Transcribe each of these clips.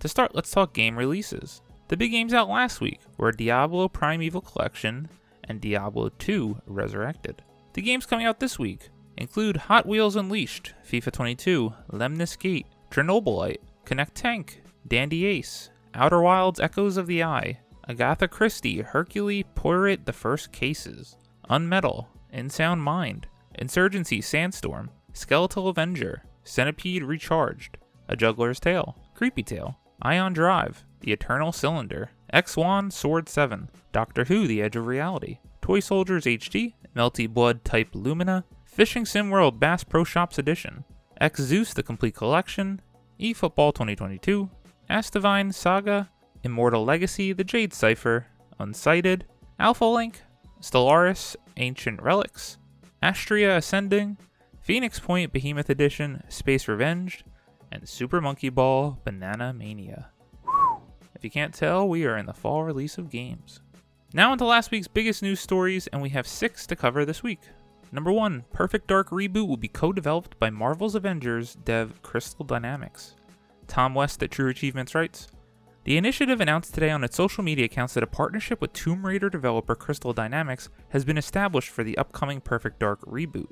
To start, let's talk game releases. The big games out last week were Diablo Prime Evil Collection and Diablo 2 Resurrected. The games coming out this week include Hot Wheels Unleashed, FIFA 22, Lemnis Gate, Chernobylite, Connect Tank, Dandy Ace, Outer Wilds Echoes of the Eye, Agatha Christie, Hercule Poirot The First Cases, Unmetal, In Sound Mind, Insurgency Sandstorm, Skeletal Avenger, Centipede Recharged, A Juggler's Tale, Creepy Tale, Aeon Drive, The Eternal Cylinder, X1 Sword 7, Doctor Who The Edge of Reality, Toy Soldiers HD, Melty Blood Type Lumina, Fishing Sim World Bass Pro Shops Edition, Exzeus The Complete Collection, eFootball 2022, Astivine Saga, Immortal Legacy The Jade Cipher, Unsighted, Alpha Link, Stellaris Ancient Relics, Astria Ascending, Phoenix Point Behemoth Edition Space Revenged, and Super Monkey Ball Banana Mania. If you can't tell, we are in the fall release of games. Now into last week's biggest news stories, and we have six to cover this week. Number one, Perfect Dark Reboot will be co-developed by Marvel's Avengers dev Crystal Dynamics. Tom West at True Achievements writes, the initiative announced today on its social media accounts that a partnership with Tomb Raider developer Crystal Dynamics has been established for the upcoming Perfect Dark reboot.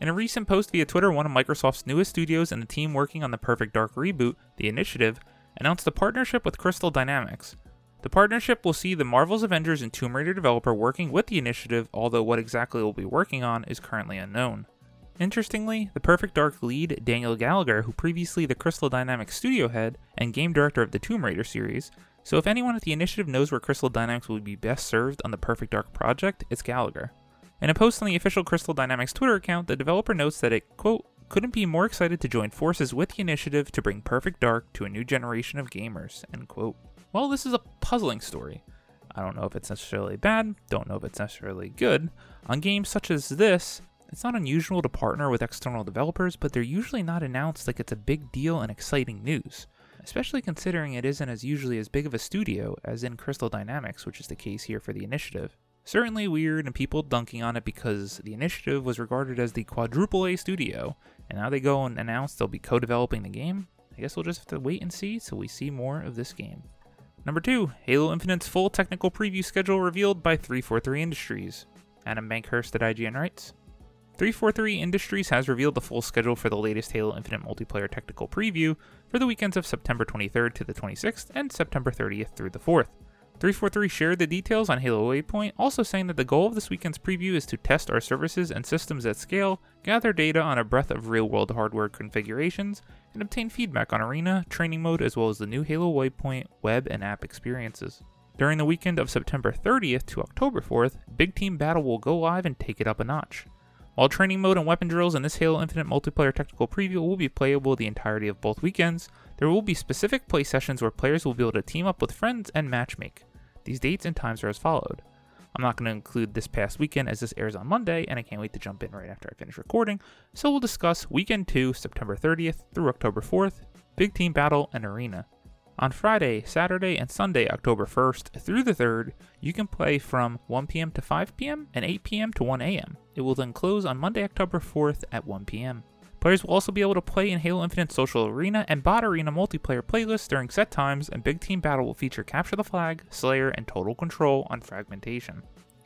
In a recent post via Twitter, one of Microsoft's newest studios and the team working on the Perfect Dark reboot, the initiative, announced a partnership with Crystal Dynamics. The partnership will see the Marvel's Avengers and Tomb Raider developer working with the initiative, although what exactly will be working on is currently unknown. Interestingly, the Perfect Dark lead, Darrell Gallagher, who previously the Crystal Dynamics studio head and game director of the Tomb Raider series, so if anyone at the initiative knows where Crystal Dynamics would be best served on the Perfect Dark project, it's Gallagher. In a post on the official Crystal Dynamics Twitter account, the developer notes that it, quote, couldn't be more excited to join forces with the initiative to bring Perfect Dark to a new generation of gamers, end quote. Well, this is a puzzling story. I don't know if it's necessarily bad, don't know if it's necessarily good. On games such as this, it's not unusual to partner with external developers, but they're usually not announced like it's a big deal and exciting news, especially considering it isn't as usually as big of a studio as in Crystal Dynamics, which is the case here for the initiative. Certainly weird and people dunking on it because the initiative was regarded as the quadruple A studio, and now they go and announce they'll be co developing the game. I guess we'll just have to wait and see till we see more of this game. Number 2, Halo Infinite's full technical preview schedule revealed by 343 Industries. Adam Bankhurst at IGN writes 343 Industries has revealed the full schedule for the latest Halo Infinite multiplayer technical preview for the weekends of September 23rd to the 26th and September 30th through the 4th. 343 shared the details on Halo Waypoint, also saying that the goal of this weekend's preview is to test our services and systems at scale, gather data on a breadth of real world hardware configurations, and obtain feedback on Arena, training mode, as well as the new Halo Waypoint web and app experiences. During the weekend of September 30th to October 4th, Big Team Battle will go live and take it up a notch. While training mode and weapon drills in this Halo Infinite multiplayer technical preview will be playable the entirety of both weekends, there will be specific play sessions where players will be able to team up with friends and matchmake. These dates and times are as followed. I'm not going to include this past weekend as this airs on Monday, and I can't wait to jump in right after I finish recording, so we'll discuss Weekend 2, September 30th through October 4th, Big Team Battle, and Arena. On Friday, Saturday, and Sunday, October 1st through the 3rd, you can play from 1 p.m. to 5 p.m. and 8 p.m. to 1 a.m. It will then close on Monday, October 4th at 1 p.m. Players will also be able to play in Halo Infinite Social Arena and Bot Arena multiplayer playlists during set times, and Big Team Battle will feature Capture the Flag, Slayer, and Total Control on Fragmentation.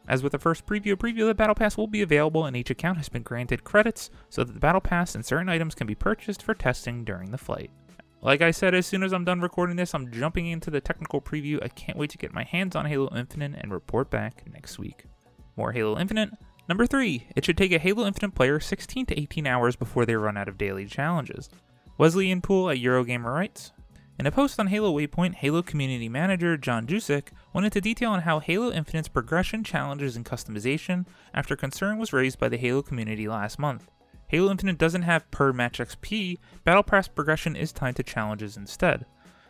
As with the first preview, preview the Battle Pass will be available and each account has been granted credits so that the Battle Pass and certain items can be purchased for testing during the flight. Like I said, as soon as I'm done recording this, I'm jumping into the technical preview. I can't wait to get my hands on Halo Infinite and report back next week. More Halo Infinite. Number 3. It should take a Halo Infinite player 16 to 18 hours before they run out of daily challenges. Wesley Pool at Eurogamer writes In a post on Halo Waypoint, Halo community manager John Junyszek went into detail on how Halo Infinite's progression, challenges, and customization after concern was raised by the Halo community last month. Halo Infinite doesn't have per match XP, Battle Pass progression is tied to challenges instead.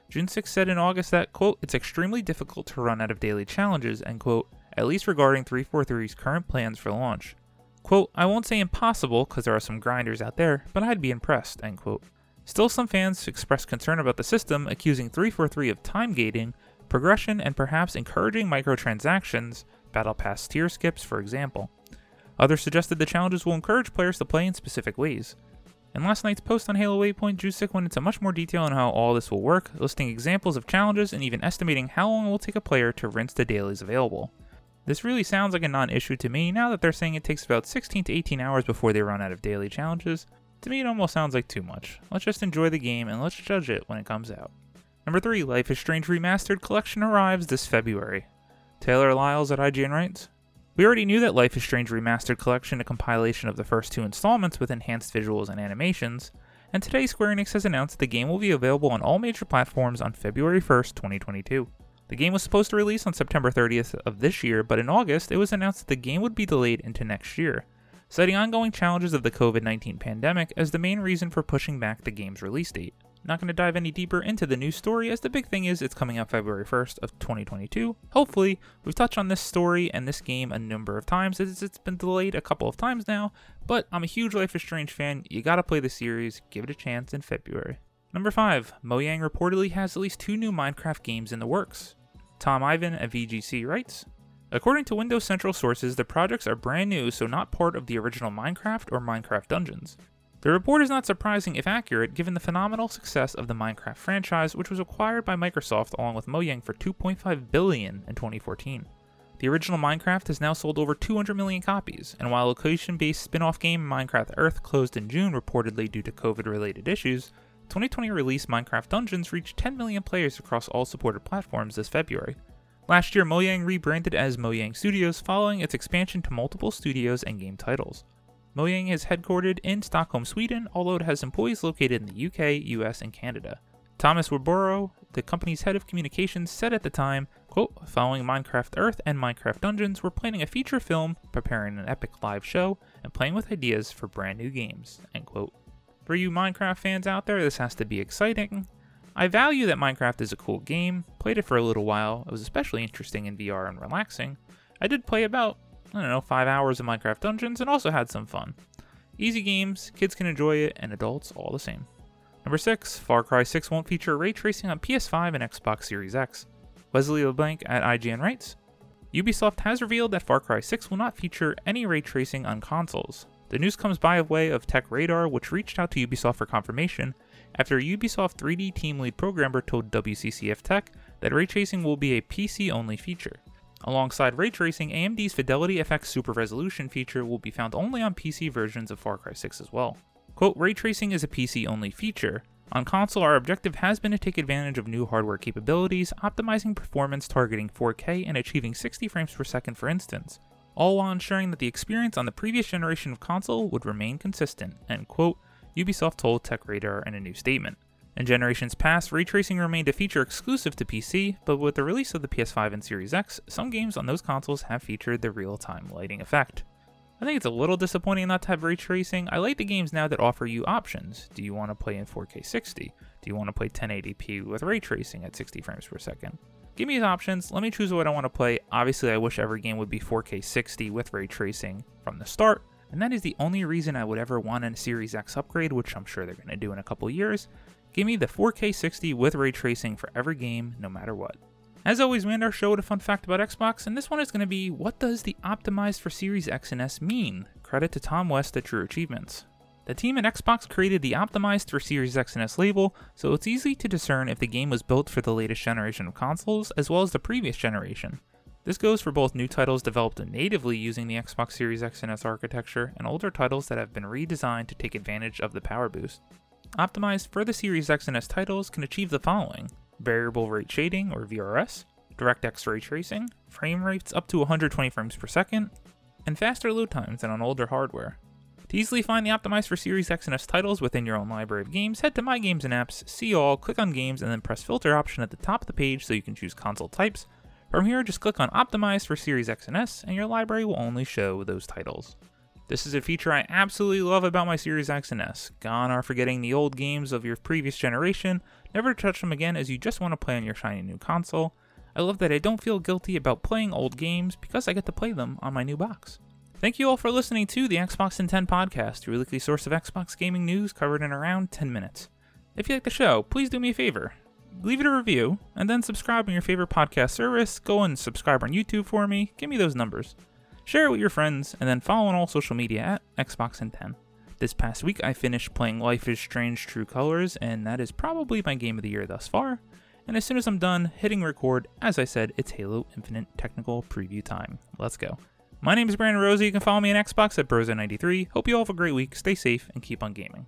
Junyszek said in August that, quote, it's extremely difficult to run out of daily challenges, end quote, at least regarding 343's current plans for launch. Quote, I won't say impossible, because there are some grinders out there, but I'd be impressed, end quote. Still, some fans expressed concern about the system, accusing 343 of time gating, progression, and perhaps encouraging microtransactions, Battle Pass tier skips, for example. Others suggested the challenges will encourage players to play in specific ways. In last night's post on Halo Waypoint, Junyszek went into much more detail on how all this will work, listing examples of challenges and even estimating how long it will take a player to rinse the dailies available. This really sounds like a non issue to me now that they're saying it takes about 16 to 18 hours before they run out of daily challenges. To me, it almost sounds like too much. Let's just enjoy the game and let's judge it when it comes out. Number 3 Life is Strange Remastered Collection arrives this February. Taylor Lyles at IGN writes we already knew that Life is Strange Remastered Collection, a compilation of the first two installments with enhanced visuals and animations, and today Square Enix has announced that the game will be available on all major platforms on February 1st, 2022. The game was supposed to release on September 30th of this year, but in August it was announced that the game would be delayed into next year, citing ongoing challenges of the COVID 19 pandemic as the main reason for pushing back the game's release date. Not going to dive any deeper into the new story, as the big thing is it's coming out February 1st of 2022. Hopefully, we've touched on this story and this game a number of times, as it's been delayed a couple of times now, but I'm a huge Life is Strange fan. You gotta play the series, give it a chance in February. Number 5. Mojang reportedly has at least two new Minecraft games in the works. Tom Ivan at VGC writes, According to Windows Central sources, the projects are brand new, so not part of the original Minecraft or Minecraft Dungeons. The report is not surprising if accurate given the phenomenal success of the Minecraft franchise, which was acquired by Microsoft along with Mojang for 2.5 billion in 2014. The original Minecraft has now sold over 200 million copies, and while location-based spin-off game Minecraft Earth closed in June reportedly due to COVID-related issues, 2020 release Minecraft Dungeons reached 10 million players across all supported platforms this February. Last year, Mojang rebranded as Mojang Studios following its expansion to multiple studios and game titles. Mojang is headquartered in Stockholm, Sweden, although it has employees located in the UK, US, and Canada. Thomas Wiborgh, the company's head of communications, said at the time, quote, following Minecraft Earth and Minecraft Dungeons, we're planning a feature film, preparing an epic live show, and playing with ideas for brand new games, end quote. For you Minecraft fans out there, this has to be exciting. I value that Minecraft is a cool game, played it for a little while, it was especially interesting in VR and relaxing. I did play about I don't know, five hours of Minecraft Dungeons and also had some fun. Easy games, kids can enjoy it, and adults all the same. Number 6, Far Cry 6 won't feature ray tracing on PS5 and Xbox Series X. Wesley LeBlanc at IGN writes Ubisoft has revealed that Far Cry 6 will not feature any ray tracing on consoles. The news comes by way of Tech Radar, which reached out to Ubisoft for confirmation after a Ubisoft 3D team lead programmer told WCCF Tech that ray tracing will be a PC only feature. Alongside ray tracing, AMD's Fidelity FX Super Resolution feature will be found only on PC versions of Far Cry 6 as well. Quote, ray tracing is a PC only feature. On console, our objective has been to take advantage of new hardware capabilities, optimizing performance targeting 4K and achieving 60 frames per second for instance, all while ensuring that the experience on the previous generation of console would remain consistent, end quote, Ubisoft told TechRadar in a new statement. In generations past, ray tracing remained a feature exclusive to PC, but with the release of the PS5 and Series X, some games on those consoles have featured the real time lighting effect. I think it's a little disappointing not to have ray tracing. I like the games now that offer you options. Do you want to play in 4K 60? Do you want to play 1080p with ray tracing at 60 frames per second? Give me options, let me choose what I want to play. Obviously, I wish every game would be 4K 60 with ray tracing from the start, and that is the only reason I would ever want a Series X upgrade, which I'm sure they're going to do in a couple years. Give me the 4K 60 with ray tracing for every game, no matter what. As always, we end our show with a fun fact about Xbox, and this one is going to be what does the optimized for Series X and S mean? Credit to Tom West at True Achievements. The team at Xbox created the optimized for Series X and S label, so it's easy to discern if the game was built for the latest generation of consoles as well as the previous generation. This goes for both new titles developed natively using the Xbox Series X and S architecture and older titles that have been redesigned to take advantage of the power boost. Optimized for the Series X and S titles can achieve the following variable rate shading, or VRS, DirectX ray tracing, frame rates up to 120 frames per second, and faster load times than on older hardware. To easily find the optimized for Series X and S titles within your own library of games, head to My Games and Apps, see all, click on Games, and then press Filter option at the top of the page so you can choose console types. From here, just click on Optimized for Series X and S, and your library will only show those titles. This is a feature I absolutely love about my Series X and S. Gone are forgetting the old games of your previous generation, never to touch them again as you just want to play on your shiny new console. I love that I don't feel guilty about playing old games because I get to play them on my new box. Thank you all for listening to the Xbox in 10 podcast, your weekly source of Xbox gaming news covered in around 10 minutes. If you like the show, please do me a favor. Leave it a review, and then subscribe on your favorite podcast service. Go and subscribe on YouTube for me. Give me those numbers. Share it with your friends, and then follow on all social media at Xbox in 10. This past week, I finished playing Life is Strange True Colors, and that is probably my game of the year thus far. And as soon as I'm done hitting record, as I said, it's Halo Infinite technical preview time. Let's go. My name is Brandon Rosie. You can follow me on Xbox at Brozo93. Hope you all have a great week, stay safe, and keep on gaming.